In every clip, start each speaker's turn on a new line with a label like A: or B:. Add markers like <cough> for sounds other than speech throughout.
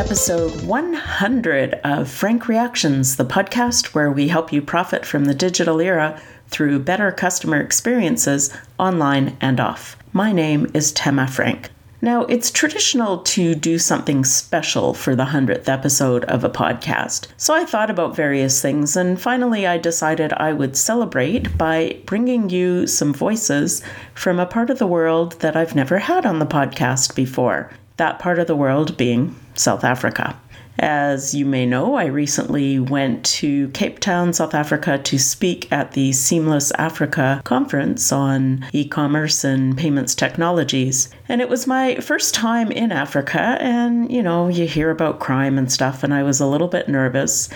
A: episode 100 of Frank Reactions, the podcast where we help you profit from the digital era through better customer experiences online and off. My name is Tema Frank. Now, it's traditional to do something special for the 100th episode of a podcast. So I thought about various things, and finally I decided I would celebrate by bringing you some voices from a part of the world that I've never had on the podcast before. That part of the world being South Africa. As you may know, I recently went to Cape Town, South Africa to speak at the Seamless Africa conference on e commerce and payments technologies. And it was my first time in Africa, and you know, you hear about crime and stuff, and I was a little bit nervous.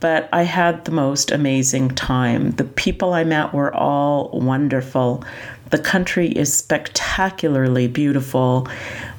A: But I had the most amazing time. The people I met were all wonderful. The country is spectacularly beautiful.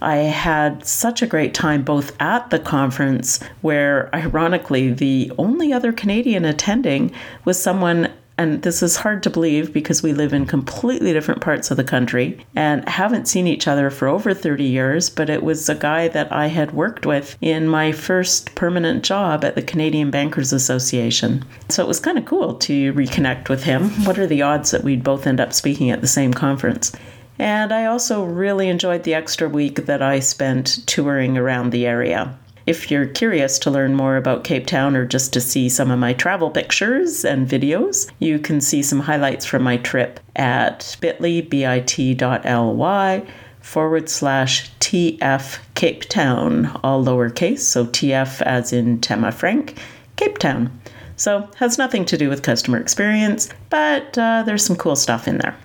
A: I had such a great time both at the conference, where ironically, the only other Canadian attending was someone and this is hard to believe because we live in completely different parts of the country and haven't seen each other for over 30 years. But it was a guy that I had worked with in my first permanent job at the Canadian Bankers Association. So it was kind of cool to reconnect with him. What are the odds that we'd both end up speaking at the same conference? And I also really enjoyed the extra week that I spent touring around the area. If you're curious to learn more about Cape Town or just to see some of my travel pictures and videos, you can see some highlights from my trip at bit.ly, bit.ly forward slash TF Cape Town, all lowercase, so TF as in Tema Frank, Cape Town. So, has nothing to do with customer experience, but uh, there's some cool stuff in there.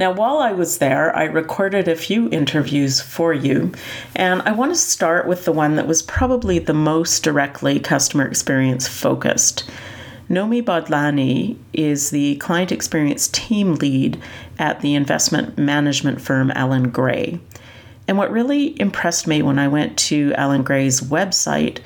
A: Now, while I was there, I recorded a few interviews for you, and I want to start with the one that was probably the most directly customer experience focused. Nomi Bodlani is the client experience team lead at the investment management firm Allan Gray. And what really impressed me when I went to Allan Gray's website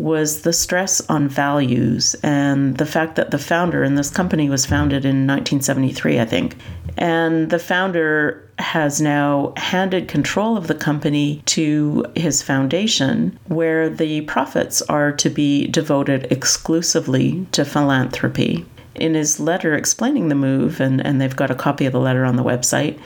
A: was the stress on values and the fact that the founder, and this company was founded in 1973, I think, and the founder has now handed control of the company to his foundation, where the profits are to be devoted exclusively to philanthropy. In his letter explaining the move, and, and they've got a copy of the letter on the website,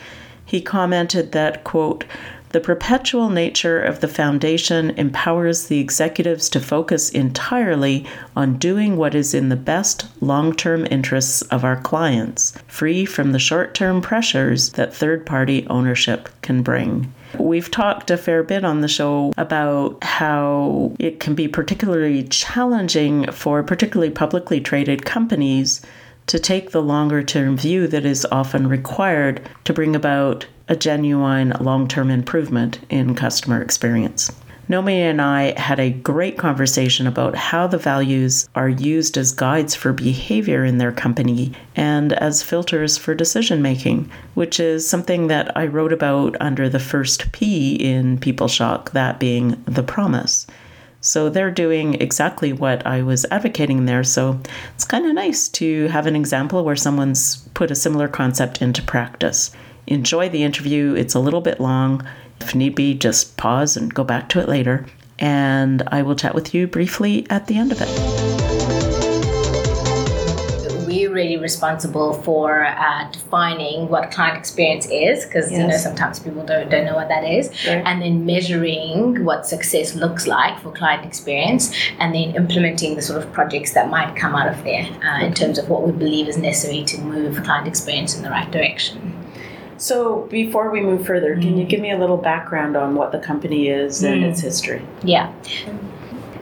A: he commented that, quote, the perpetual nature of the foundation empowers the executives to focus entirely on doing what is in the best long term interests of our clients, free from the short term pressures that third party ownership can bring. We've talked a fair bit on the show about how it can be particularly challenging for particularly publicly traded companies to take the longer term view that is often required to bring about a genuine long term improvement in customer experience. Nomi and I had a great conversation about how the values are used as guides for behavior in their company and as filters for decision making, which is something that I wrote about under the first P in PeopleShock, that being the promise. So they're doing exactly what I was advocating there. So it's kind of nice to have an example where someone's put a similar concept into practice. Enjoy the interview. It's a little bit long. If need be, just pause and go back to it later. And I will chat with you briefly at the end of it
B: really responsible for uh, defining what client experience is because yes. you know sometimes people don't, don't know what that is and then measuring what success looks like for client experience and then implementing the sort of projects that might come out of there uh, okay. in terms of what we believe is necessary to move client experience in the right direction
A: so, before we move further, mm. can you mm. give me a little background on what the company is mm. and its history?
B: Yeah.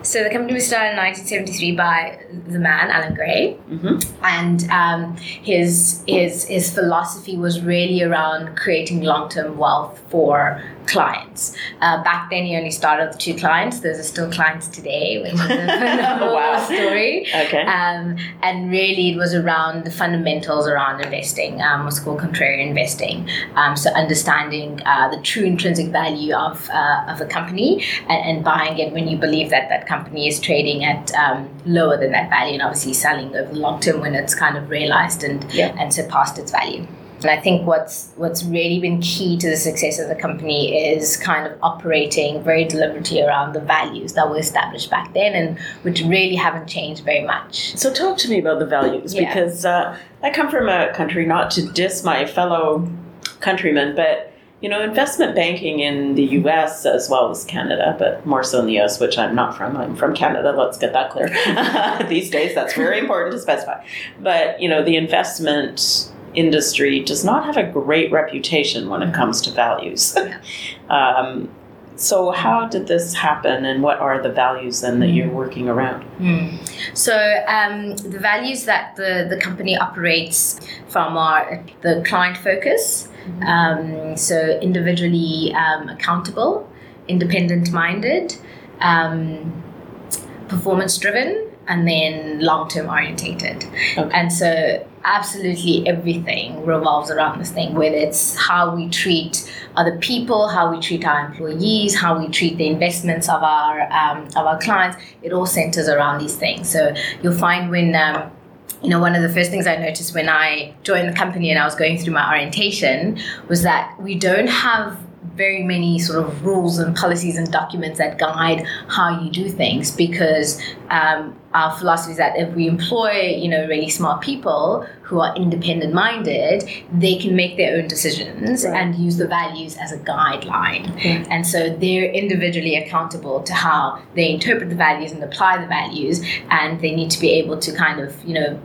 B: So the company was started in 1973 by the man Allan Gray, mm-hmm. and um, his his his philosophy was really around creating long term wealth for clients. Uh, back then, he only started with two clients. Those are still clients today, which is a <laughs> <laughs> wow. story.
A: Okay.
B: Um, and really, it was around the fundamentals around investing. Um, what's called contrarian investing. Um, so understanding uh, the true intrinsic value of uh, of a company and, and, buying it when you believe that that company is trading at um, lower than that value, and obviously selling over the long term when it's kind of realized and yeah. and surpassed its value. And I think what's what's really been key to the success of the company is kind of operating very deliberately around the values that were established back then and which really haven't changed very much.
A: So talk to me about the values
B: Yeah.
A: because uh, I come from a country not to diss my fellow countrymen, but you know, investment banking in the U.S. as well as Canada, but more so in the U.S., which I'm not from. I'm from Canada. Let's get that clear. <laughs> These days, that's very important to specify. But you know, the investment industry does not have a great reputation when it comes to values. <laughs> um, so, how did this happen, and what are the values then that you're working around?
B: So um, the values that the, the company operates from are the client focus, um, so individually um, accountable, independent minded, um, performance driven, and then long term orientated.
A: Okay.
B: And so absolutely everything revolves around this thing, whether it's how we treat other people, how we treat our employees, how we treat the investments of our um, of our clients. It all centers around these things. So you'll find when um, you know, one of the first things I noticed when I joined the company and I was going through my orientation was that we don't have very many sort of rules and policies and documents that guide how you do things because um, our philosophy is that if we employ, you know, really smart people who are independent minded, they can make their own decisions
A: Right.
B: and use the values as a guideline.
A: Yeah.
B: And so they're individually accountable to how they interpret the values and apply the values, and they need to be able to kind of, you know,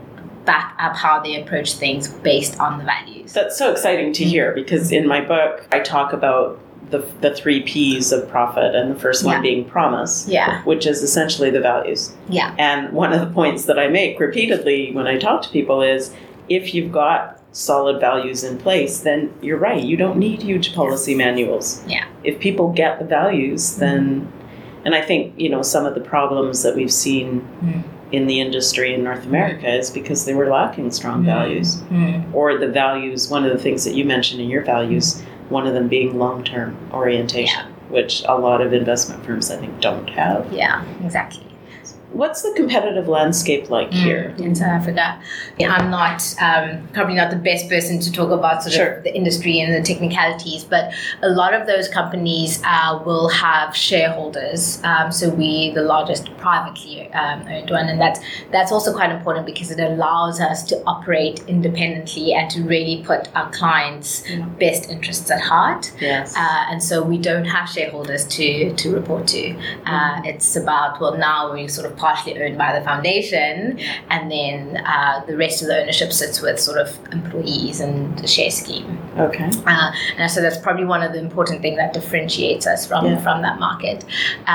B: back up how they approach things based on the values.
A: That's so exciting to hear because in my book I talk about the, the three P's of profit, and the first one
B: Yeah.
A: being promise,
B: Yeah,
A: which is essentially the values.
B: yeah,
A: And one of the points that I make repeatedly when I talk to people is if you've got solid values in place, then you're right, you don't need huge policy manuals.
B: Yeah.
A: If people get the values, then, and I think, you know, some of the problems that we've seen
B: Mm.
A: in the industry in North America is because they were lacking strong values
B: Mm.
A: or the values one of the things that you mentioned in your values one of them being long-term orientation which a lot of investment firms i think don't have
B: yeah, exactly.
A: What's the competitive landscape like here
B: in South Africa. Yeah, I'm not um, probably not the best person to talk about sort
A: Sure.
B: of the industry and the technicalities, but a lot of those companies uh, will have shareholders. Um, so we, the largest privately um, owned one, and that's that's also quite important because it allows us to operate independently and to really put our clients'
A: Yeah.
B: best interests at heart.
A: yes
B: Uh, and so we don't have shareholders to, to report to. Uh, it's about, well, now we're sort of partially owned by the foundation, and then uh, the rest of the ownership sits with sort of employees and the share scheme.
A: okay
B: Uh, and so that's probably one of the important things that differentiates us from,
A: Yeah.
B: from that market.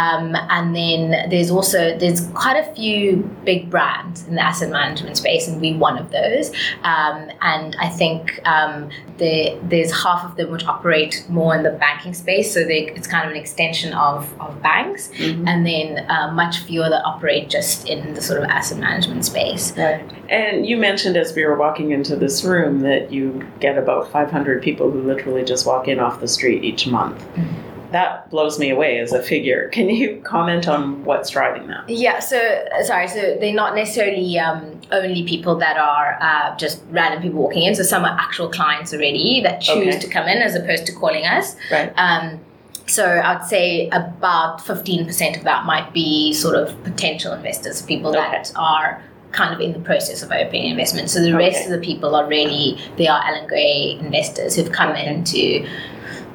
B: Um, and then there's also there's quite a few big brands in the asset management space, and we're one of those. Um, and I think um, there, there's half of them which operate more in the banking space, so they, it's kind of an extension of, of banks,
A: Mhm.
B: and then uh, much fewer that operate just in the sort of asset management space.
A: Right. And you mentioned as we were walking into this room that you get about 500 people who literally just walk in off the street each month.
B: Mhm.
A: That blows me away as a figure. Can you comment on what's driving that?
B: Yeah, so sorry, so they're not necessarily um, only people that are uh, just random people walking in. So some are actual clients already that choose
A: Okay.
B: to come in as opposed to calling us.
A: Right.
B: Um, so I'd say about 15% of that might be sort of potential investors, people that are kind of in the process of opening investment. So the rest
A: Okay.
B: of the people are really, they are Allan Gray investors who've come
A: Okay.
B: in to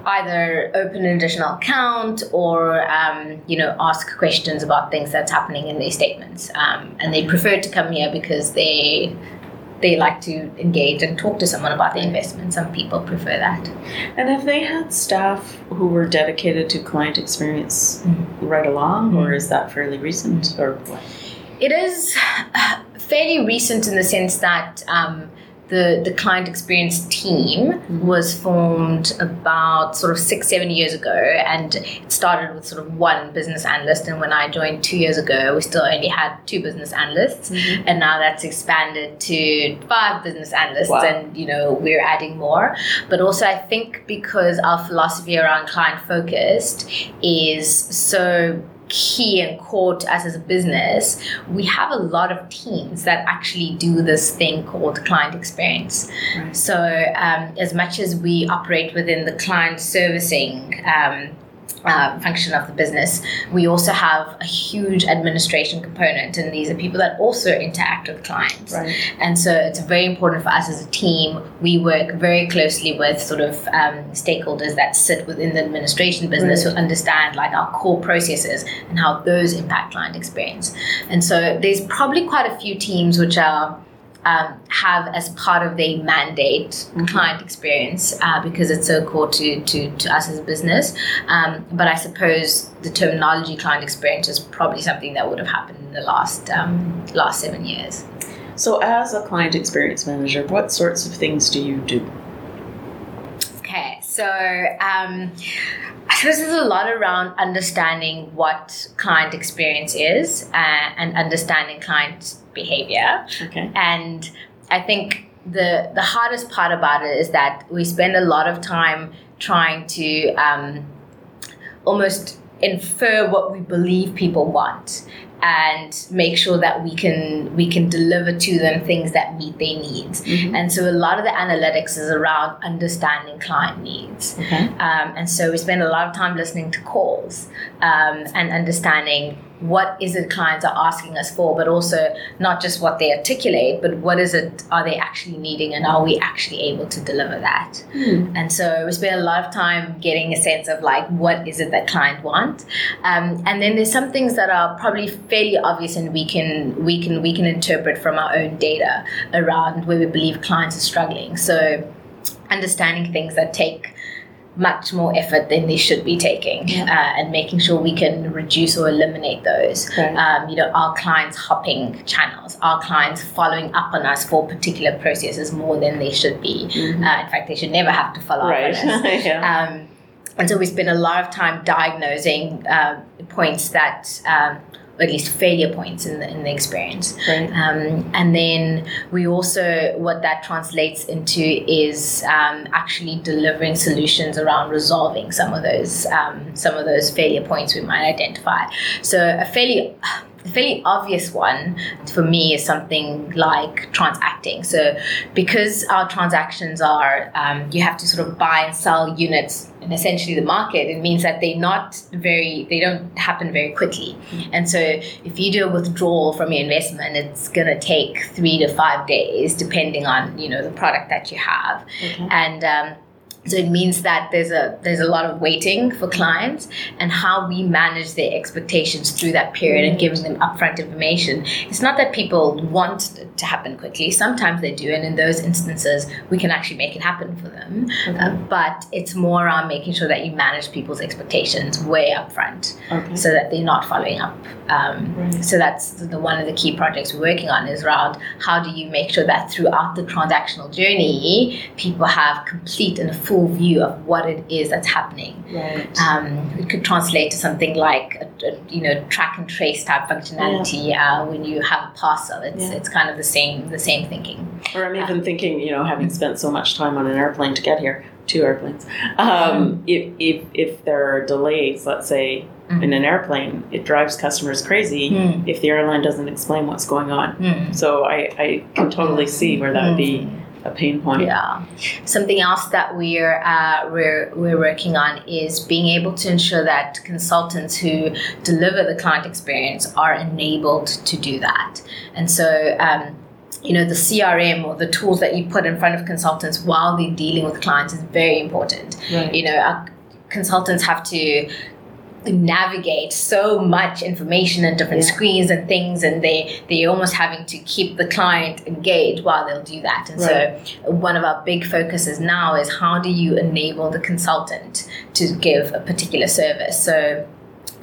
B: either open an additional account or um, you know ask questions about things that's happening in their statements um, and they prefer to come here because they they like to engage and talk to someone about their investment. Some people prefer that.
A: And have they had staff who were dedicated to client experience right along, or is that fairly recent, or what?
B: It is uh, fairly recent in the sense that um, the the client experience team mm-hmm. was formed about sort of six seven years ago, and it started with sort of one business analyst. And when I joined two years ago, we still only had two business analysts, mm-hmm. and now that's expanded to five business analysts,
A: Wow.
B: and you know we're adding more. But also, I think because our philosophy around client focused is so key and core to us as a business, we have a lot of teams that actually do this thing called client experience. Right. So, um, as much as we operate within the client servicing um, uh, function of the business. We also have a huge administration component, and these are people that also interact with clients. Right. And so it's very important for us as a team. We work very closely with sort of um, stakeholders that sit within the administration business right. who understand like our core processes and how those impact client experience. And so there's probably quite a few teams which are um, have as part of their mandate mm-hmm. client experience uh, because it's so core to, to, to us as a business. Um, but I suppose the terminology client experience is probably something that would have happened in the last um, last seven years.
A: So, as a client experience manager, what sorts of things do you do?
B: Okay, so um, I suppose there's a lot around understanding what client experience is uh, and understanding client behavior. Okay. And I think the the hardest part about it is that we spend a lot of time trying to um, almost infer what we believe people want and make sure that we can we can deliver to them things that meet their needs. Mm-hmm. And so a lot of the analytics is around understanding client needs. Okay. Um, and so we spend a lot of time listening to calls um, and understanding what is it clients are asking us for, but also not just what they articulate, but what is it are they actually needing and are we actually able to deliver that? Mm. And so we spend a lot of time getting a sense of like what is it that client want, um, and then there's some things that are probably fairly obvious and we can we can we can interpret from our own data around where we believe clients are struggling. So understanding things that take much more effort than they should be taking yeah. uh, and making sure we can reduce or eliminate those. Um, you know, our clients hopping channels, our clients following up on us for particular processes more than they should be. Mm-hmm. Uh, in fact, they should never have to follow right. up on us. <laughs> yeah. um, and so we spend a lot of time diagnosing uh, points that um, at least failure points in the, in the experience. Right. Um, and then we also, what that translates into is um, actually delivering solutions around resolving some of those um, some of those failure points we might identify. So a fairly the fairly obvious one for me is something like transacting. So, because our transactions are, um, you have to sort of buy and sell units in essentially the market, it means that they're not very, they don't happen very quickly. Mm-hmm. And so, if you do a withdrawal from your investment, it's going to take three to five days, depending on you know the product that you have, okay. and um, so it means that there's a there's a lot of waiting for clients and how we manage their expectations through that period and giving them upfront information. It's not that people want it to happen quickly. Sometimes they do, and in those instances, we can actually make it happen for them. Okay. Uh, but it's more around making sure that you manage people's expectations way upfront, okay. so that they're not following up. Um, right. So that's the one of the key projects we're working on is around how do you make sure that throughout the transactional journey, people have complete and full full view of what it is that's happening. Right. Um, it could translate to something like a, a, you know track and trace type functionality yeah. uh, when you have a parcel. It's yeah. it's kind of the same the same thinking.
A: Or I'm even uh, thinking you know having spent so much time on an airplane to get here, two airplanes. Um, if, if if there are delays, let's say Mm-hmm. in an airplane, it drives customers crazy mm. if the airline doesn't explain what's going on. Mm. So I, I can totally see where that would be mm a pain point.
B: Yeah. Something else that we're uh, we're we're working on is being able to ensure that consultants who deliver the client experience are enabled to do that. And so. Um, you know the crm or the tools that you put in front of consultants while they're dealing with clients is very important right. you know our consultants have to navigate so much information and different yeah. screens and things and they they're almost having to keep the client engaged while they'll do that and right. so one of our big focuses now is how do you enable the consultant to give a particular service so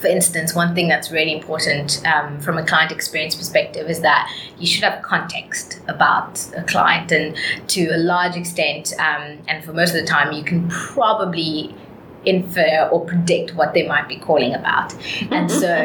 B: for instance, one thing that's really important um, from a client experience perspective is that you should have context about a client, and to a large extent, um, and for most of the time, you can probably infer or predict what they might be calling about. And so, <laughs> <laughs>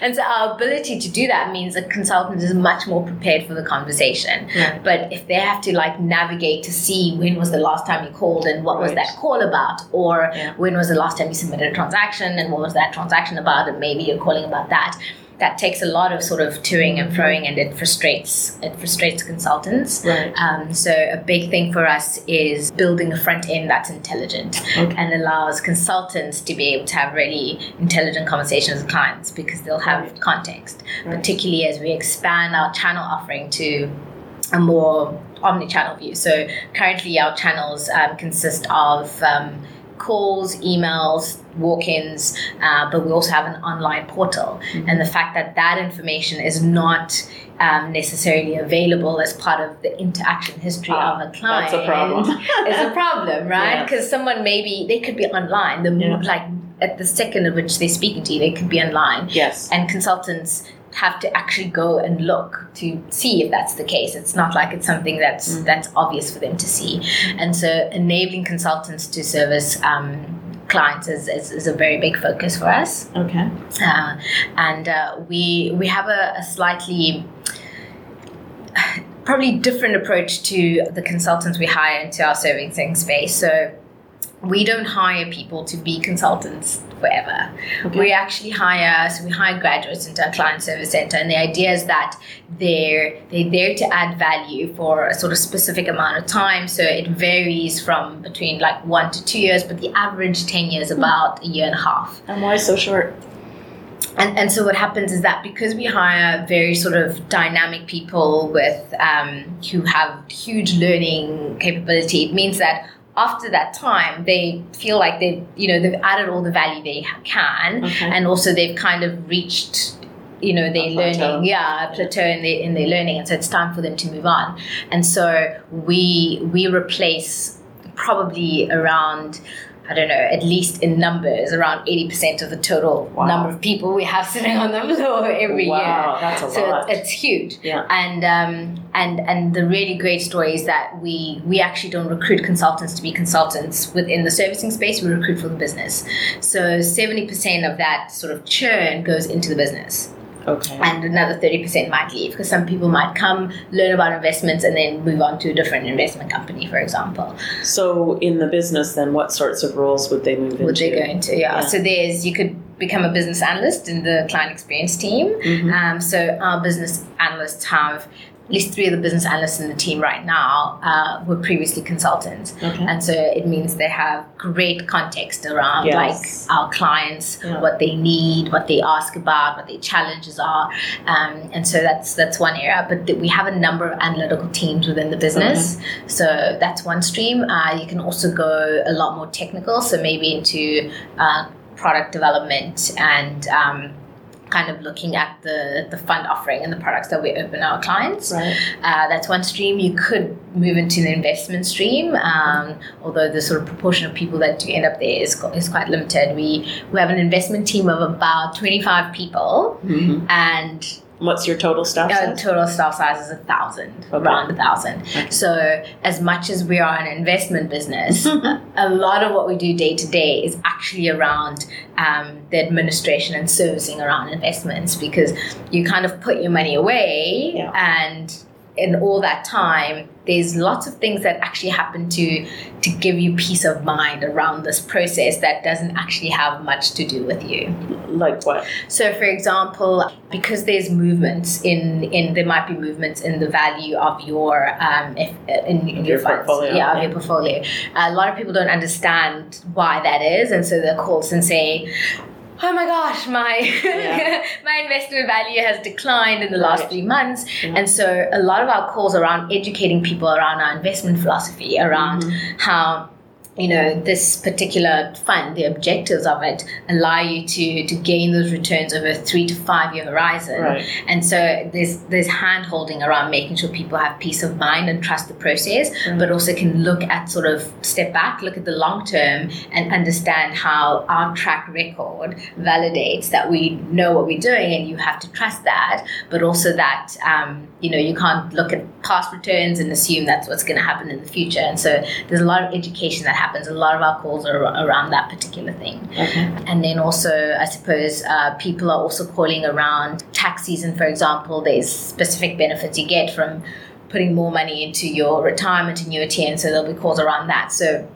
B: and so our ability to do that means a consultant is much more prepared for the conversation.
A: Right.
B: But if they have to like navigate to see when was the last time you called and what was that call about, or
A: Yeah.
B: when was the last time you submitted a transaction and what was that transaction about, and maybe you're calling about that. That takes a lot of sort of toing and froing, and it frustrates it frustrates consultants.
A: Right.
B: Um, so a big thing for us is building a front end that's intelligent
A: Okay.
B: and allows consultants to be able to have really intelligent conversations with clients because they'll have
A: Right.
B: context,
A: Right.
B: particularly as we expand our channel offering to a more omni-channel view. So currently our channels um, consist of um, calls, emails, walk-ins, uh, but we also have an online portal.
A: Mm-hmm.
B: And the fact that that information is not um, necessarily available as part of the interaction history
A: Ah,
B: of a client
A: that's a problem. <laughs>
B: is a problem, <laughs> right?
A: Yes.
B: Because someone maybe they could be online. The
A: Yeah.
B: like at the second of which they're speaking to you, they could be online
A: Yes.
B: and consultants have to actually go and look to see if that's the case it's not like it's something that's
A: Mm.
B: that's obvious for them to see and so enabling consultants to service um, clients is, is, is a very big focus for us
A: Okay.
B: uh, and uh, we we have a, a slightly probably different approach to the consultants we hire into our servicing space so we don't hire people to be consultants forever.
A: Okay.
B: We actually hire, so we hire graduates into our client service center, and the idea is that they're they're there to add value for a sort of specific amount of time. So it varies from between like one to two years, but the average tenure is about a year and a half.
A: And why so short?
B: And, and so what happens is that because we hire very sort of dynamic people with um, who have huge learning capability, it means that after that time they feel like they you know they've added all the value they can,
A: Okay.
B: and also they've kind of reached you know their learning yeah a plateau in their in their learning. And so it's time for them to move on. And so we we replace probably around I don't know, at least in numbers, around 80% of the total
A: Wow.
B: number of people we have <laughs> sitting on the floor every
A: Wow,
B: year.
A: that's a
B: so
A: lot.
B: It's, it's huge.
A: Yeah.
B: And um, and and the really great story is that we we actually don't recruit consultants to be consultants within the servicing space. We recruit for the business. So 70% of that sort of churn goes into the business
A: Okay.
B: and another 30% might leave because some people might come learn about investments and then move on to a different investment company for example
A: So in the business, then what sorts of roles would they move into?
B: would they go into yeah.
A: Yeah.
B: so there's you could become a business analyst in the client experience team
A: Mhm.
B: um, so our business analysts have at least three of the business analysts in the team right now uh, were previously consultants.
A: Okay.
B: and so it means they have great context around
A: Yes.
B: like our clients
A: Yeah.
B: what they need what they ask about what their challenges are. Um, and so that's that's one area. But th- we have a number of analytical teams within the business. So that's one stream. Uh, you can also go a lot more technical. So maybe into uh, product development and um, kind of looking at the, the fund offering and the products that we open our clients
A: Right.
B: uh, that's one stream. You could move into the investment stream, um, although the sort of proportion of people that do end up there is, is quite limited. We we have an investment team of about twenty five people,
A: hmm
B: and
A: What's your total staff
B: our
A: size?
B: total staff size is a thousand,
A: Okay.
B: around a thousand.
A: Okay.
B: So as much as we are an investment business, <laughs> a lot of what we do day to day is actually around um, the administration and servicing around investments because you kind of put your money away
A: Yeah.
B: and in all that time there's lots of things that actually happen to to give you peace of mind around this process that doesn't actually have much to do with you
A: Like what?
B: so, for example, because there's movements in in there might be movements in the value of your um if in, in your,
A: Your
B: funds,
A: portfolio,
B: yeah, of your portfolio. a lot of people don't understand why that is, and so they'll call us and say. Oh my gosh, my
A: Yeah. <laughs>
B: my investment value has declined in the last
A: Right.
B: three months, and so a lot of our calls around educating people around our investment philosophy, around
A: Mm-hmm.
B: how you know this particular fund the objectives of it allow you to to gain those returns over a three to five year horizon.
A: Right.
B: and so there's there's hand holding around making sure people have peace of mind and trust the process but also can look at sort of step back look at the long term and understand how our track record validates that we know what we're doing and you have to trust that but also that um, you know you can't look at past returns and assume that's what's going to happen in the future. And so there's a lot of education that happens happens. A lot of our calls are around that particular thing. Okay. And then also, I suppose uh, people are also calling around tax season, for example. There's specific benefits you get from putting more money into your retirement annuity, and so there'll be calls around that. So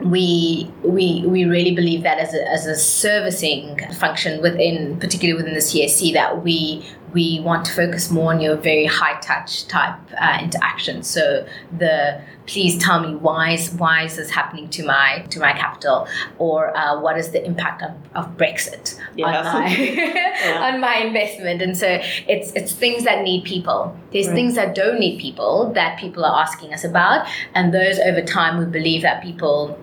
B: we we we really believe that as a, as a servicing function within particularly within the CSC that we we want to focus more on your very high touch type uh, interaction so the please tell me why is why is this happening to my to my capital or uh, what is the impact of, of Brexit yes. on my yeah. <laughs> <laughs> on my investment and so it's it's things that need people there's right. things that don't need people that people are asking us about and those over time we believe that people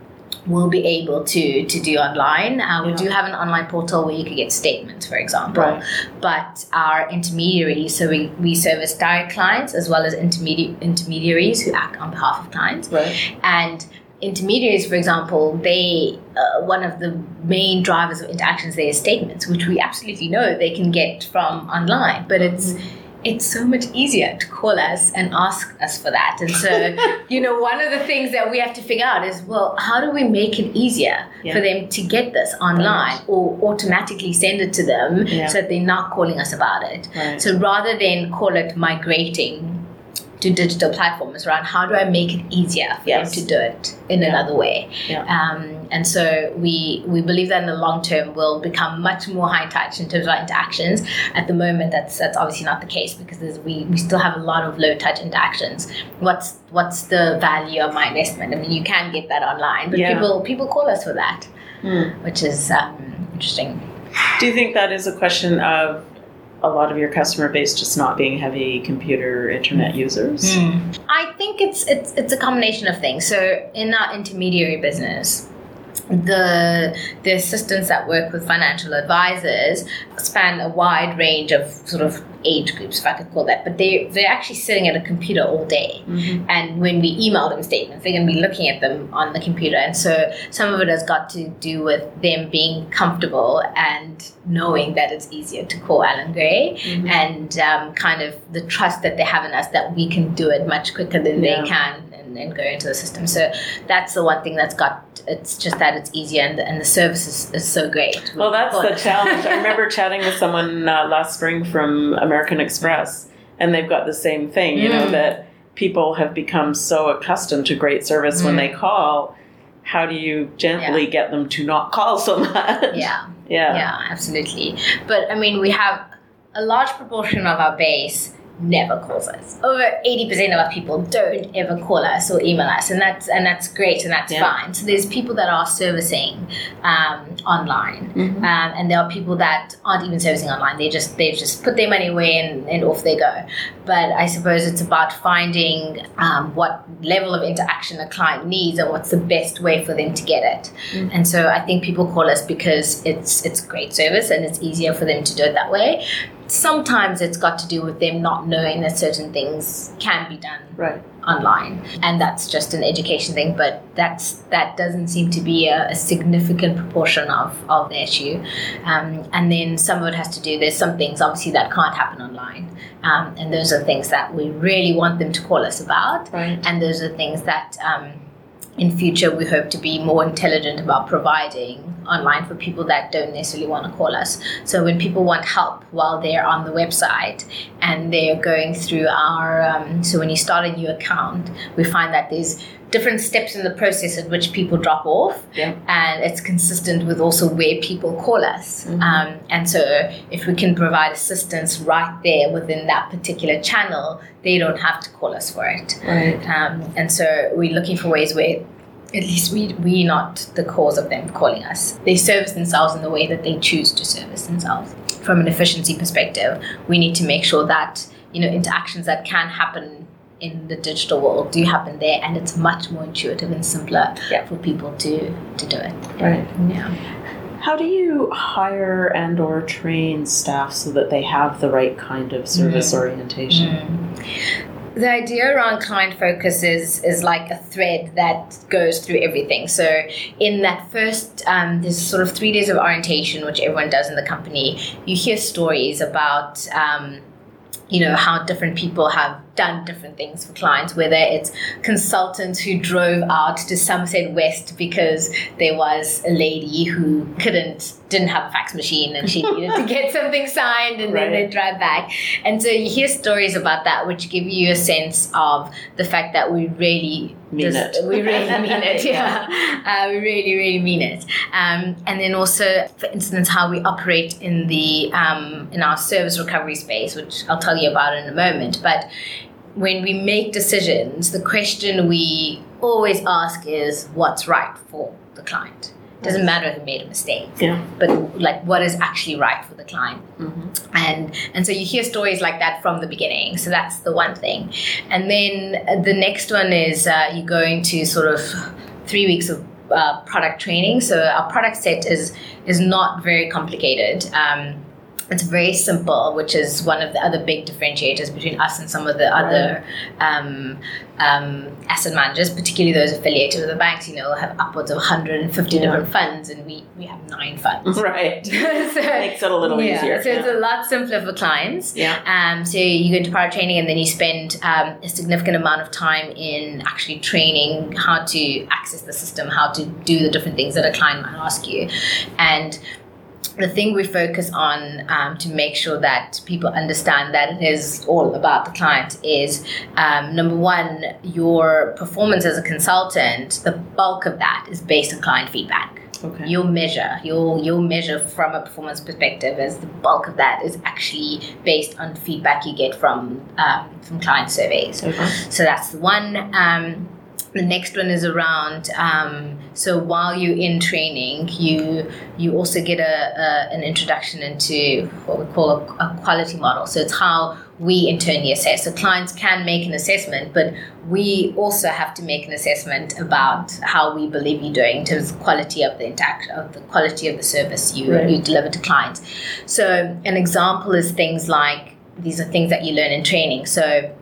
B: will be able to to do online. Uh, we yeah. do have an online portal where you could get statements, for example. Right. But our intermediaries, so we, we service direct clients as well as intermediate intermediaries who act on behalf of clients.
A: Right.
B: And intermediaries, for example, they uh, one of the main drivers of interactions there is statements, which we absolutely know they can get from online, but it's mm-hmm it's so much easier to call us and ask us for that. And so, <laughs> you know, one of the things that we have to figure out is, well, how do we make it easier yeah. for them to get this online right. or automatically send it to them yeah. so that they're not calling us about it? Right. So rather than call it migrating to digital platforms around how do I make it easier for yes. them to do it in yeah. another way. Yeah. Um, and so we we believe that in the long term we'll become much more high touch in terms of our interactions. At the moment, that's that's obviously not the case because we we still have a lot of low touch interactions. What's what's the value of my investment? I mean, you can get that online, but yeah. people people call us for that, mm. which is um, interesting.
A: Do you think that is a question of a lot of your customer base just not being heavy computer internet users?
B: Mm. I think it's it's it's a combination of things. So in our intermediary business, the the assistants that work with financial advisors span a wide range of sort of age groups, if I could call that. But they they're actually sitting at a computer all day, mm-hmm. and when we email them statements, they're going to be looking at them on the computer. And so some of it has got to do with them being comfortable and knowing that it's easier to call Allan Gray, mm-hmm. and um, kind of the trust that they have in us that we can do it much quicker than yeah. they can and, and go into the system. So that's the one thing that's got it's just that it's easier and the, and the service is, is so great.
A: Well, that's the <laughs> challenge. I remember chatting with someone uh, last spring from American Express, and they've got the same thing. You mm. know that people have become so accustomed to great service mm. when they call. How do you gently yeah. get them to not call so much?
B: Yeah, <laughs>
A: yeah,
B: yeah, absolutely. But I mean, we have a large proportion of our base never calls us. Over 80% of our people don't ever call us or email us, and that's and that's great and that's yeah. fine. So there's people that are servicing um, online, mm-hmm. um, and there are people that aren't even servicing online. They just they've just put their money away and, and off they go. But I suppose it's about finding um, what level of interaction a client needs and what's the best way for them to get it. Mm-hmm. And so I think people call us because it's it's great service and it's easier for them to do it that way sometimes it's got to do with them not knowing that certain things can be done
A: right.
B: online and that's just an education thing but that's that doesn't seem to be a, a significant proportion of, of the issue um, and then some of it has to do there's some things obviously that can't happen online um, and those are things that we really want them to call us about
A: right.
B: and those are things that um, in future we hope to be more intelligent about providing online for people that don't necessarily want to call us. So when people want help while they're on the website and they're going through our um, so when you start a new account we find that there's different steps in the process at which people drop off
A: yeah.
B: and it's consistent with also where people call us mm-hmm. um, and so if we can provide assistance right there within that particular channel they don't have to call us for it
A: right.
B: um, and so we're looking for ways where at least we we're not the cause of them calling us. They service themselves in the way that they choose to service themselves. From an efficiency perspective, we need to make sure that you know interactions that can happen in the digital world do happen there, and it's much more intuitive and simpler
A: yeah.
B: for people to to do it.
A: Right.
B: Yeah.
A: How do you hire and or train staff so that they have the right kind of service mm. orientation?
B: Mm the idea around client focus is is like a thread that goes through everything. So in that first, um, there's sort of three days of orientation, which everyone does in the company. You hear stories about. Um, you know how different people have done different things for clients whether it's consultants who drove out to somerset west because there was a lady who couldn't didn't have a fax machine and she <laughs> needed to get something signed and right. then they drive back and so you hear stories about that which give you a sense of the fact that we really
A: mean just, it.
B: we really mean it <laughs> yeah uh, we really really mean it um, and then also for instance how we operate in the um, in our service recovery space which i'll tell you about in a moment. But when we make decisions, the question we always ask is what's right for the client. It doesn't matter who made a mistake,
A: yeah.
B: but like what is actually right for the client,
A: mm-hmm.
B: and and so you hear stories like that from the beginning. So that's the one thing, and then the next one is uh, you go into sort of three weeks of uh, product training. So our product set is is not very complicated. Um, it's very simple, which is one of the other big differentiators between us and some of the other um, um, asset managers, particularly those affiliated with the banks. You know, have upwards of 150 yeah. different funds, and we, we have nine funds. <laughs>
A: Right. <laughs> so makes it a little
B: yeah,
A: easier.
B: So yeah. it's a lot simpler for clients.
A: Yeah.
B: Um, so you go into product training, and then you spend um, a significant amount of time in actually training how to access the system, how to do the different things that a client might ask you, and the thing we focus on um, to make sure that people understand that it is all about the client is um, number one, your performance as a consultant, the bulk of that is based on client feedback.
A: Okay.
B: You'll measure, you'll, you'll measure from a performance perspective as the bulk of that is actually based on feedback you get from, um, from client surveys.
A: Okay.
B: So that's the one. Um, the next one is around um, so while you're in training you you also get a, a, an introduction into what we call a, a, quality model. So it's how we internally assess. So clients can make an assessment but we also have to make an assessment about how we believe you're doing in terms of quality of the interaction of the quality of the service you, right. you deliver to clients. So an example is things like these are things that you learn in training. So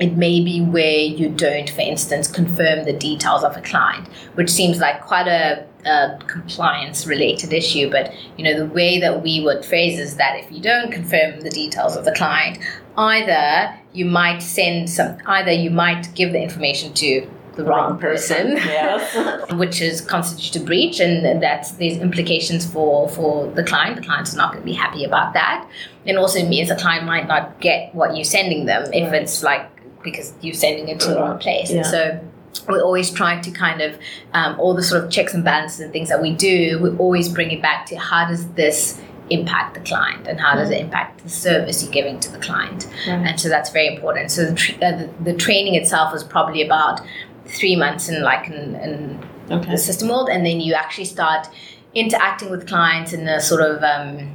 B: it may be where you don't, for instance, confirm the details of a client, which seems like quite a, a compliance related issue. But you know, the way that we would phrase is that if you don't confirm the details of the client, either you might send some, either you might give the information to the wrong, wrong person,
A: yes. <laughs>
B: which is constitute a breach, and that's there's implications for for the client. The client's not going to be happy about that. And also means the client might not get what you're sending them if right. it's like because you're sending it to the wrong place.
A: Yeah.
B: And so we always try to kind of um, all the sort of checks and balances and things that we do. We always bring it back to how does this impact the client and how does it impact the service you're giving to the client.
A: Right.
B: And so that's very important. So the, tra- uh, the, the, training itself is probably about three months in like in, in okay. the system world, and then you actually start interacting with clients in a sort of um,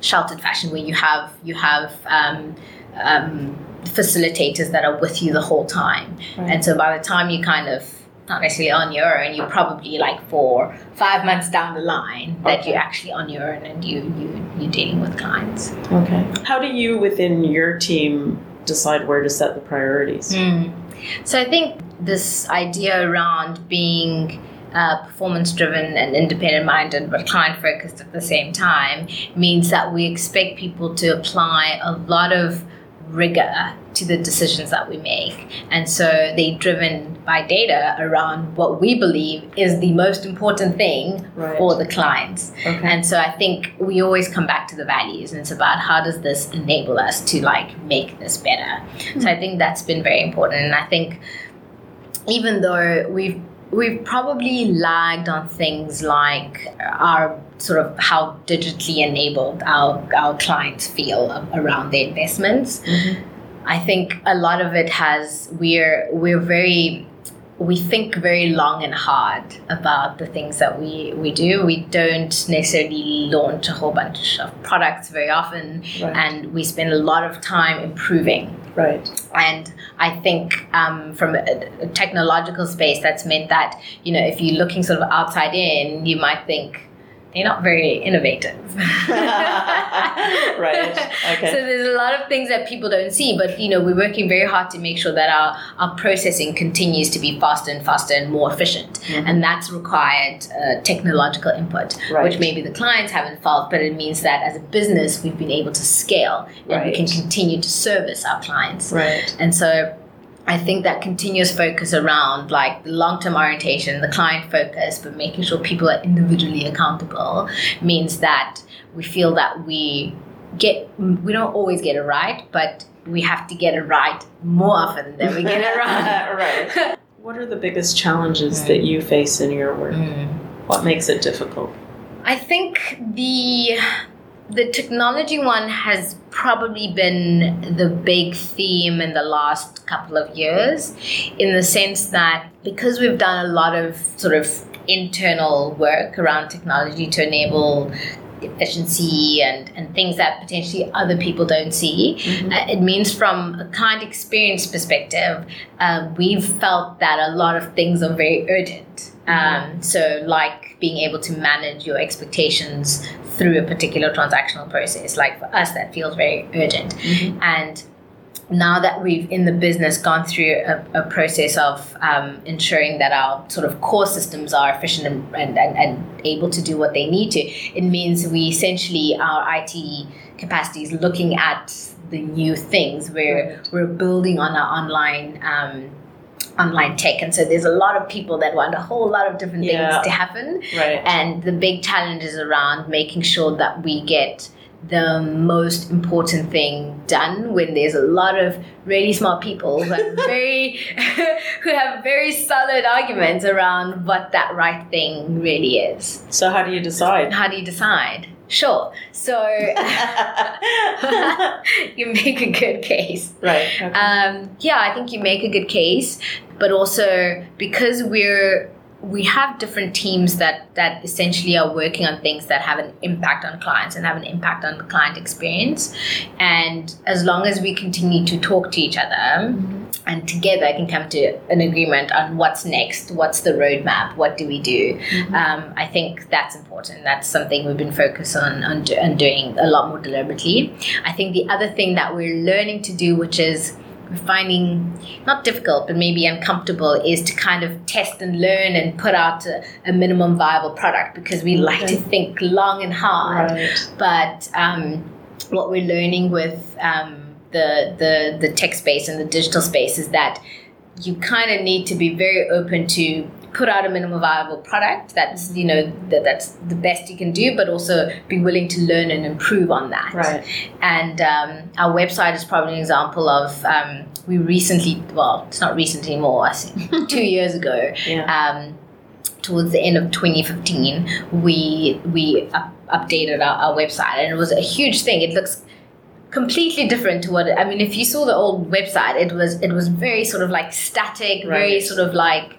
B: sheltered fashion where you have you have um, um, facilitators that are with you the whole time. Right. And so by the time you kind of not necessarily on your own, you're probably like four, five months down the line okay. that you're actually on your own and you, you you're dealing with clients.
A: Okay. How do you within your team decide where to set the priorities?
B: Mm. So I think this idea around being uh, performance driven and independent minded but client focused at the same time means that we expect people to apply a lot of rigor to the decisions that we make. And so they're driven by data around what we believe is the most important thing
A: right.
B: for the clients.
A: Okay.
B: And so I think we always come back to the values and it's about how does this enable us to like make this better. Mm-hmm. So I think that's been very important. And I think even though we've we've probably lagged on things like our sort of how digitally enabled our, our clients feel around their investments.
A: Mm-hmm.
B: I think a lot of it has we're we're very we think very long and hard about the things that we, we do. We don't necessarily launch a whole bunch of products very often,
A: right.
B: and we spend a lot of time improving.
A: Right.
B: And I think um, from a, a, technological space, that's meant that you know if you're looking sort of outside in, you might think they're not very innovative. <laughs> <laughs> <laughs>
A: right. Okay.
B: So there's a lot of things that people don't see, but you know we're working very hard to make sure that our our processing continues to be faster and faster and more efficient,
A: Mm-hmm.
B: and that's required uh, technological input,
A: Right.
B: which maybe the clients haven't felt, but it means that as a business we've been able to scale and we can continue to service our clients.
A: right.
B: And so I think that continuous focus around like the long term orientation, the client focus, but making sure people are individually accountable means that we feel that we get, we don't always get it right, but we have to get it right more often than we get it <laughs> wrong.
A: right. <laughs> What are the biggest challenges that you face in your work? Hmm. What makes it difficult?
B: I think the the technology one has probably been the big theme in the last couple of years in the sense that because we've done a lot of sort of internal work around technology to enable efficiency and, and things that potentially other people don't see. Uh, it means from a client experience perspective, uh, we've felt that a lot of things are very urgent. Um, so, like being able to manage your expectations through a particular transactional process, like for us, that feels very urgent. And now that we've in the business gone through a, a process of um, ensuring that our sort of core systems are efficient and, and, and, and able to do what they need to, it means we essentially, our IT capacity is looking at the new things where we're building on our online. Um, online tech and so there's a lot of people that want a whole lot of different
A: Yeah.
B: things to happen
A: Right.
B: and the big challenge is around making sure that we get the most important thing done when there's a lot of really smart people who have <laughs> very <laughs> who have very solid arguments around what that right thing really is.
A: so how do you decide?
B: How do you decide? Sure. So <laughs> you make a good case.
A: right. Okay.
B: Um, yeah, I think you make a good case, but also because we're we have different teams that that essentially are working on things that have an impact on clients and have an impact on the client experience. And as long as we continue to talk to each other and together can come to an agreement on what's next, what's the roadmap, what do we do, um, I think that's important. That's something we've been focused on on, do, on doing a lot more deliberately. I think the other thing that we're learning to do, which is finding not difficult but maybe uncomfortable is to kind of test and learn and put out a, a minimum viable product because we like to think long and hard
A: right.
B: but um, what we're learning with um, the, the the tech space and the digital space is that you kind of need to be very open to put out a minimum viable product that's you know that, that's the best you can do but also be willing to learn and improve on that
A: Right.
B: and um, our website is probably an example of um, we recently well it's not recent anymore i think <laughs> two years ago
A: Yeah.
B: um, towards the end of 2015 we we up, updated our, our website and it was a huge thing it looks completely different to what i mean if you saw the old website it was it was very sort of like static very sort of like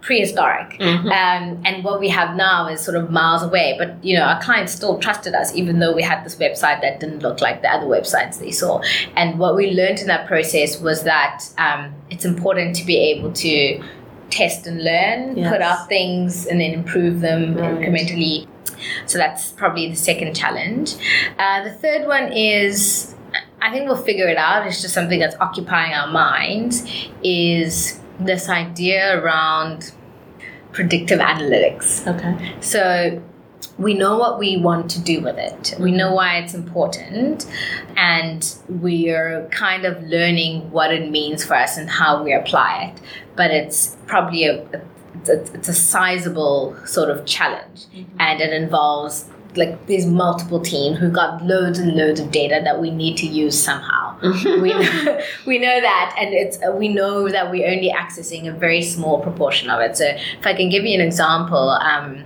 B: prehistoric
A: Mhm.
B: um, and what we have now is sort of miles away but you know our clients still trusted us even though we had this website that didn't look like the other websites they saw and what we learned in that process was that um, it's important to be able to test and learn
A: Yes.
B: put out things and then improve them
A: Right.
B: incrementally so that's probably the second challenge uh, the third one is i think we'll figure it out it's just something that's occupying our minds is this idea around predictive analytics
A: Okay.
B: so we know what we want to do with it. We know why it's important, and we are kind of learning what it means for us and how we apply it. But it's probably a, a it's, a it's a sizable sort of challenge, mm-hmm. and it involves like there's multiple teams who've got loads and loads of data that we need to use somehow. <laughs> we know, we know that, and it's we know that we're only accessing a very small proportion of it. So if I can give you an example. Um,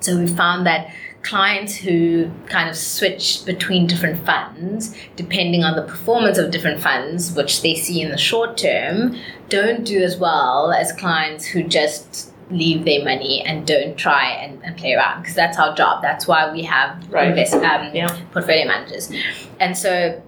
B: so we found that clients who kind of switch between different funds, depending on the performance of different funds, which they see in the short term, don't do as well as clients who just leave their money and don't try and, and play around because that's our job. That's why we have
A: Right.
B: invest, um,
A: Yeah.
B: portfolio managers. And so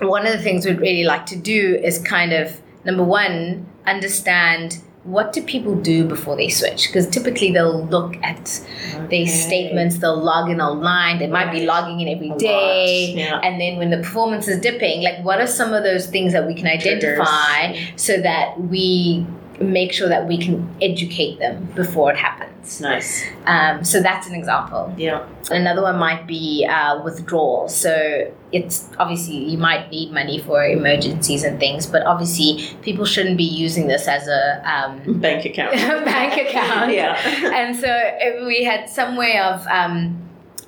B: one of the things we'd really like to do is kind of number one, understand what do people do before they switch? Because typically they'll look at okay. these statements, they'll log in online, they might be logging in every day,
A: yeah.
B: And then when the performance is dipping, like what are some of those things that we can identify Triggers. so that we make sure that we can educate them before it happens.
A: Nice.
B: Um, so that's an example.
A: Yeah.
B: Another one might be uh, withdrawal. So it's obviously you might need money for emergencies and things, but obviously people shouldn't be using this as a um, <laughs>
A: bank account. <laughs>
B: bank account.
A: yeah. <laughs>
B: And so we had some way of um,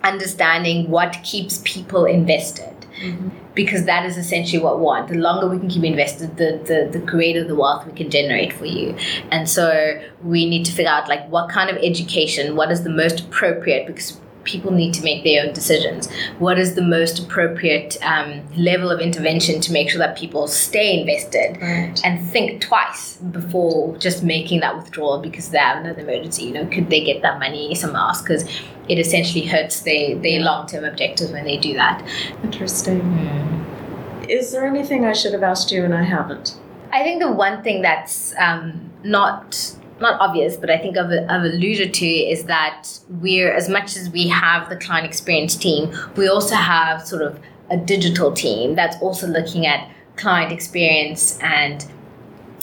B: understanding what keeps people invested. Mm-hmm because that is essentially what we want. The longer we can keep invested, the, the, the greater the wealth we can generate for you. And so we need to figure out like what kind of education, what is the most appropriate because people need to make their own decisions. What is the most appropriate um, level of intervention to make sure that people stay invested
A: right.
B: and think twice before just making that withdrawal because they have another emergency? You know, could they get that money somewhere else? Because it essentially hurts their, their long term objectives when they do that.
A: Interesting. Mm. Is there anything I should have asked you and I haven't?
B: I think the one thing that's um, not not obvious, but I think I've, I've alluded to is that we're as much as we have the client experience team, we also have sort of a digital team that's also looking at client experience and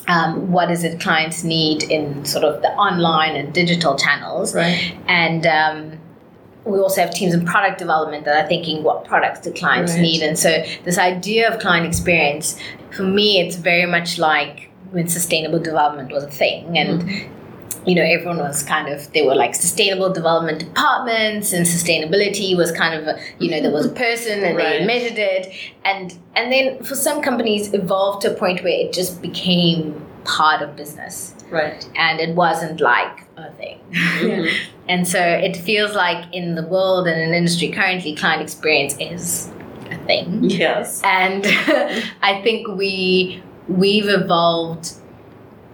B: um, what is it clients need in sort of the online and digital channels.
A: Right.
B: And um, we also have teams in product development that are thinking what products do clients right. need. And so this idea of client experience, for me, it's very much like when sustainable development was a thing and mm-hmm. you know everyone was kind of they were like sustainable development departments and sustainability was kind of a, you know there was a <laughs> person and right. they measured it and and then for some companies evolved to a point where it just became part of business
A: right
B: and it wasn't like a thing mm-hmm. <laughs> and so it feels like in the world and in industry currently client experience is a thing
A: yes
B: and <laughs> i think we we've evolved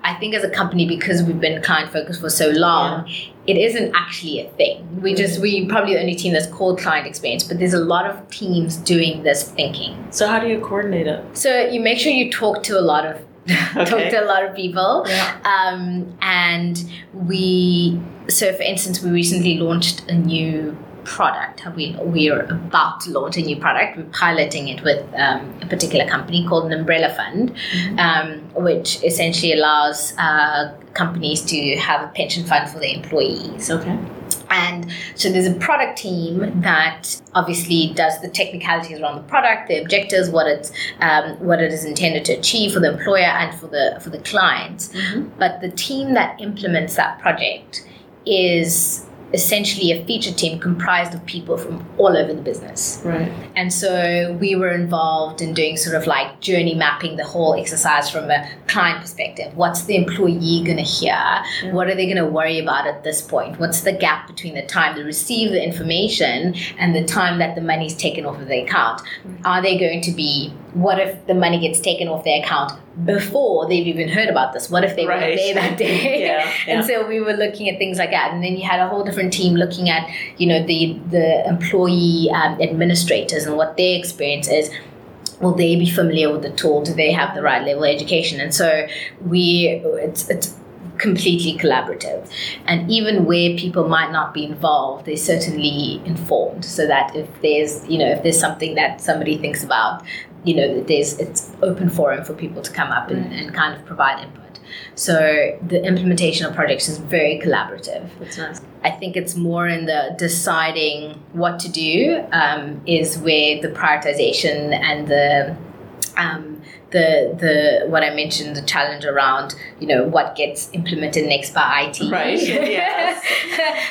B: I think as a company because we've been client focused for so long, yeah. it isn't actually a thing. We just we probably the only team that's called client experience, but there's a lot of teams doing this thinking.
A: So how do you coordinate it?
B: So you make sure you talk to a lot of <laughs> okay. talk to a lot of people,
A: yeah.
B: um, and we. So for instance, we recently launched a new product. We, we are about to launch a new product. We're piloting it with um, a particular company called an umbrella fund, mm-hmm. um, which essentially allows uh, companies to have a pension fund for their employees.
A: Okay.
B: And so there's a product team that obviously does the technicalities around the product, the objectives, what it's um, what it is intended to achieve for the employer and for the for the clients.
A: Mm-hmm.
B: But the team that implements that project is essentially a feature team comprised of people from all over the business.
A: Right.
B: And so we were involved in doing sort of like journey mapping the whole exercise from a client perspective. What's the employee going to hear? Yeah. What are they going to worry about at this point? What's the gap between the time they receive the information and the time that the money is taken off of their account? Are they going to be what if the money gets taken off their account before they've even heard about this? What if they right. were there that day? <laughs>
A: yeah, <laughs>
B: yeah. And so we were looking at things like that, and then you had a whole different team looking at you know the the employee um, administrators and what their experience is. Will they be familiar with the tool? Do they have the right level of education? And so we it's it's completely collaborative. And even where people might not be involved, they're certainly informed so that if there's, you know, if there's something that somebody thinks about, you know, there's it's open forum for people to come up and, right. and kind of provide input. So the implementation of projects is very collaborative.
A: That's nice.
B: I think it's more in the deciding what to do um, is where the prioritization and the um, the the what I mentioned the challenge around you know what gets implemented next by IT.
A: Right. <laughs> Yes.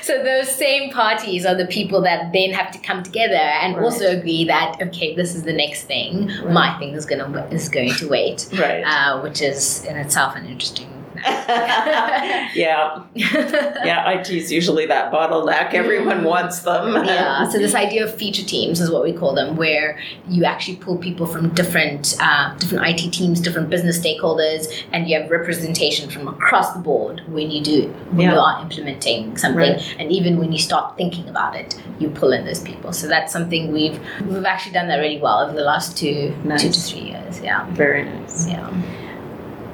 B: so those same parties are the people that then have to come together and right. also agree that okay, this is the next thing. Right. My thing is gonna is going to wait.
A: Right.
B: Uh, which is in itself an interesting <laughs>
A: yeah. Yeah, IT is usually that bottleneck. Everyone mm. wants them.
B: yeah. So this <laughs> idea of feature teams is what we call them, where you actually pull people from different uh, different IT teams, different business stakeholders, and you have representation from across the board when you do when yeah. you are implementing something, right. and even when you start thinking about it, you pull in those people. So that's something we've we've actually done that really well over the last two nice. two to three years. Yeah.
A: Very nice.
B: Yeah.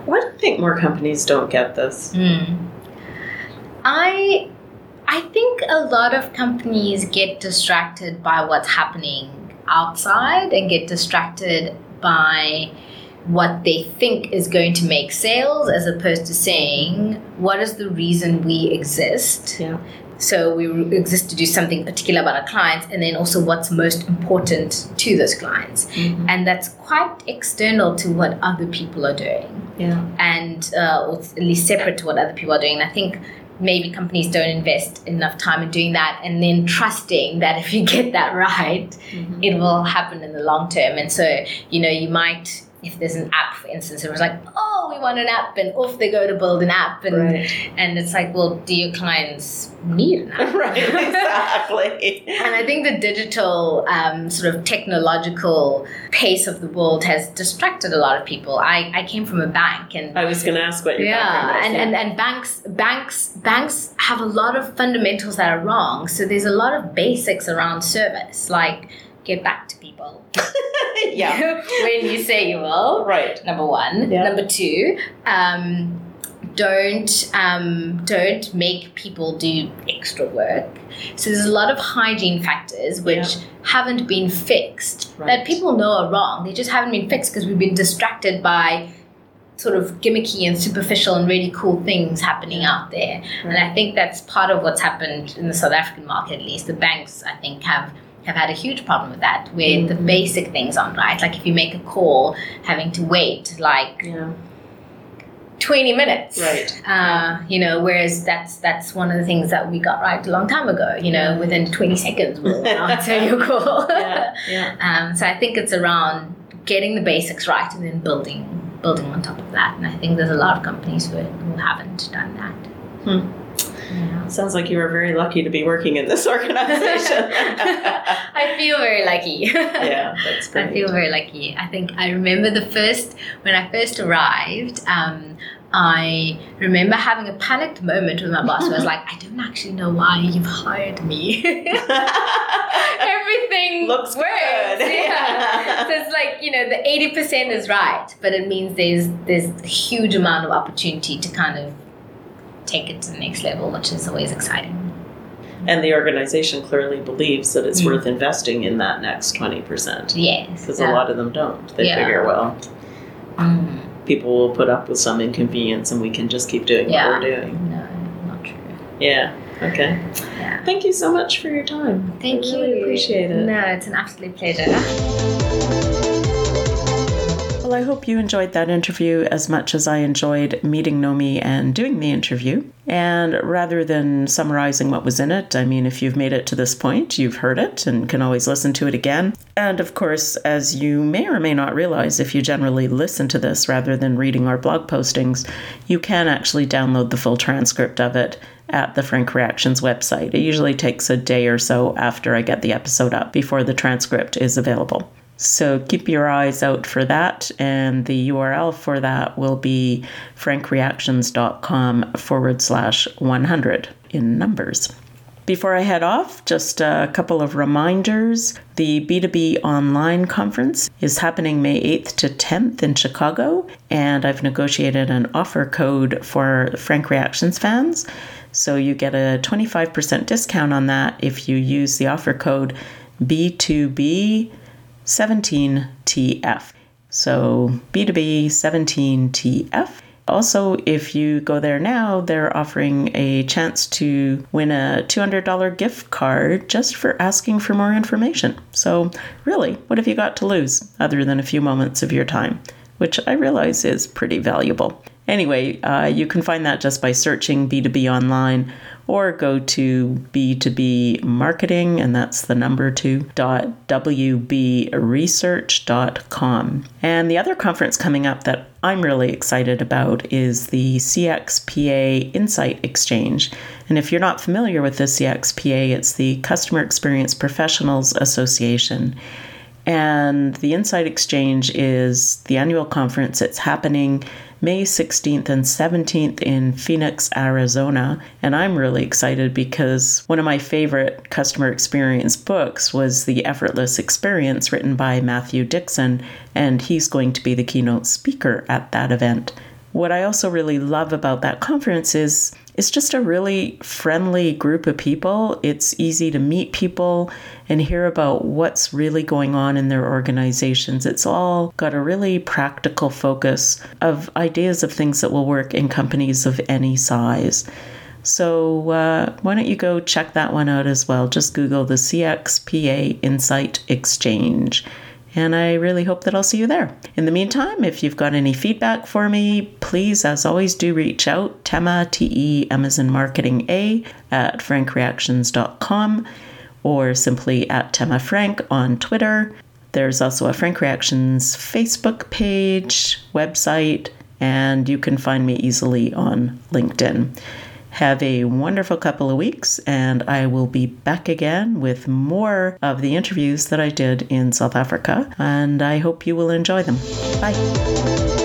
A: Why do you think more companies don't get this?
B: Mm. I I think a lot of companies get distracted by what's happening outside and get distracted by what they think is going to make sales as opposed to saying what is the reason we exist
A: Yeah.
B: So we exist to do something particular about our clients and then also what's most important to those clients
A: Mhm.
B: and that's quite external to what other people are doing
A: Yeah.
B: and uh, or at least separate to what other people are doing. And I think maybe companies don't invest enough time in doing that and then trusting that if you get that right,
A: Mhm.
B: it will happen in the long term. And so, you know, you might, if there's an app, for instance, it was like, oh, we want an app, and off they go to build an app. And,
A: Right.
B: and it's like, well, do your clients need an app? <laughs>
A: right. Exactly.
B: And I think the digital um, sort of technological pace of the world has distracted a lot of people. I, I came from a bank and
A: I was going to ask what your
B: yeah, and, and and banks banks banks have a lot of fundamentals that are wrong. So there's a lot of basics around service, like get back to people <laughs>
A: yeah. <laughs>
B: when you say you will.
A: Right.
B: Number one.
A: Yeah.
B: Number two. Um, don't um, don't make people do extra work. So there's a lot of hygiene factors which
A: Yeah.
B: haven't been fixed
A: Right.
B: that people know are wrong. They just haven't been fixed because we've been distracted by sort of gimmicky and superficial and really cool things happening out there. And I think that's part of what's happened in the South African market, at least. The banks, I think, have have had a huge problem with that, with the
A: Mhm.
B: basic things aren't right. Like if you make a call, having to wait like
A: Yeah.
B: 20 minutes.
A: Right.
B: Uh, you know, whereas that's that's one of the things that we got right a long time ago. You know, within 20 seconds we'll <laughs> answer your call.
A: Yeah. Yeah. <laughs>
B: Um, so I think it's around getting the basics right and then building building on top of that. And I think there's a lot of companies who, who haven't done that.
A: Hmm.
B: Yeah.
A: Sounds like you were very lucky to be working in this <laughs> organization. <laughs>
B: I feel very lucky.
A: yeah, that's great.
B: I feel very lucky. I think I remember the first when I first arrived. Um, I remember having a panicked moment with my boss. I was <laughs> like, I don't actually know why you've hired me. Everything
A: Looks
B: works.
A: good.
B: Yeah. so it's like you know the eighty percent is right, but it means there's there's a huge amount of opportunity to kind of take it to the next level, which is always exciting.
A: and the organization clearly believes that it's
B: Mm.
A: worth investing in that next 20%.
B: Yes.
A: Because
B: Yeah.
A: a lot of them don't. They
B: Yeah.
A: figure, well,
B: Mm.
A: people will put up with some inconvenience and we can just keep doing
B: Yeah.
A: what we're doing.
B: No, not true.
A: Yeah. Okay.
B: Yeah.
A: Thank you so much for your time.
B: Thank
A: I
B: you.
A: really appreciate it.
B: No, it's an absolute pleasure.
A: Well, I hope you enjoyed that interview as much as I enjoyed meeting Nomi and doing the interview. And rather than summarizing what was in it, I mean, if you've made it to this point, you've heard it and can always listen to it again. And of course, as you may or may not realize, if you generally listen to this rather than reading our blog postings, you can actually download the full transcript of it at the Frank Reactions website. It usually takes a day or so after I get the episode up before the transcript is available. So keep your eyes out for that, and the URL for that will be frankreactions.com forward slash 100 in numbers. Before I head off, just a couple of reminders. The B2B Online Conference is happening May 8th to 10th in Chicago, and I've negotiated an offer code for Frank Reactions fans. So you get a 25% discount on that if you use the offer code B2B 17TF. So B2B 17TF. Also, if you go there now, they're offering a chance to win a $200 gift card just for asking for more information. So, really, what have you got to lose other than a few moments of your time? Which I realize is pretty valuable. Anyway, uh, you can find that just by searching B2B online or go to B2B marketing, and that's the number two, dot WBresearch.com. And the other conference coming up that I'm really excited about is the CXPA Insight Exchange. And if you're not familiar with the CXPA, it's the Customer Experience Professionals Association. And the Insight Exchange is the annual conference. It's happening May 16th and 17th in Phoenix, Arizona. And I'm really excited because one of my favorite customer experience books was The Effortless Experience, written by Matthew Dixon. And he's going to be the keynote speaker at that event. what I also really love about that conference is it's just a really friendly group of people. It's easy to meet people and hear about what's really going on in their organizations. It's all got a really practical focus of ideas of things that will work in companies of any size. So uh, why don't you go check that one out as well? Just Google the CXPA Insight Exchange. And I really hope that I'll see you there. In the meantime, if you've got any feedback for me, please, as always, do reach out. Tema, T E, Amazon Marketing A, at frankreactions.com or simply at Tema Frank on Twitter. There's also a Frank Reactions Facebook page, website, and you can find me easily on LinkedIn. Have a wonderful couple of weeks, and I will be back again with more of the interviews that I did in South Africa, and I hope you will enjoy them. Bye.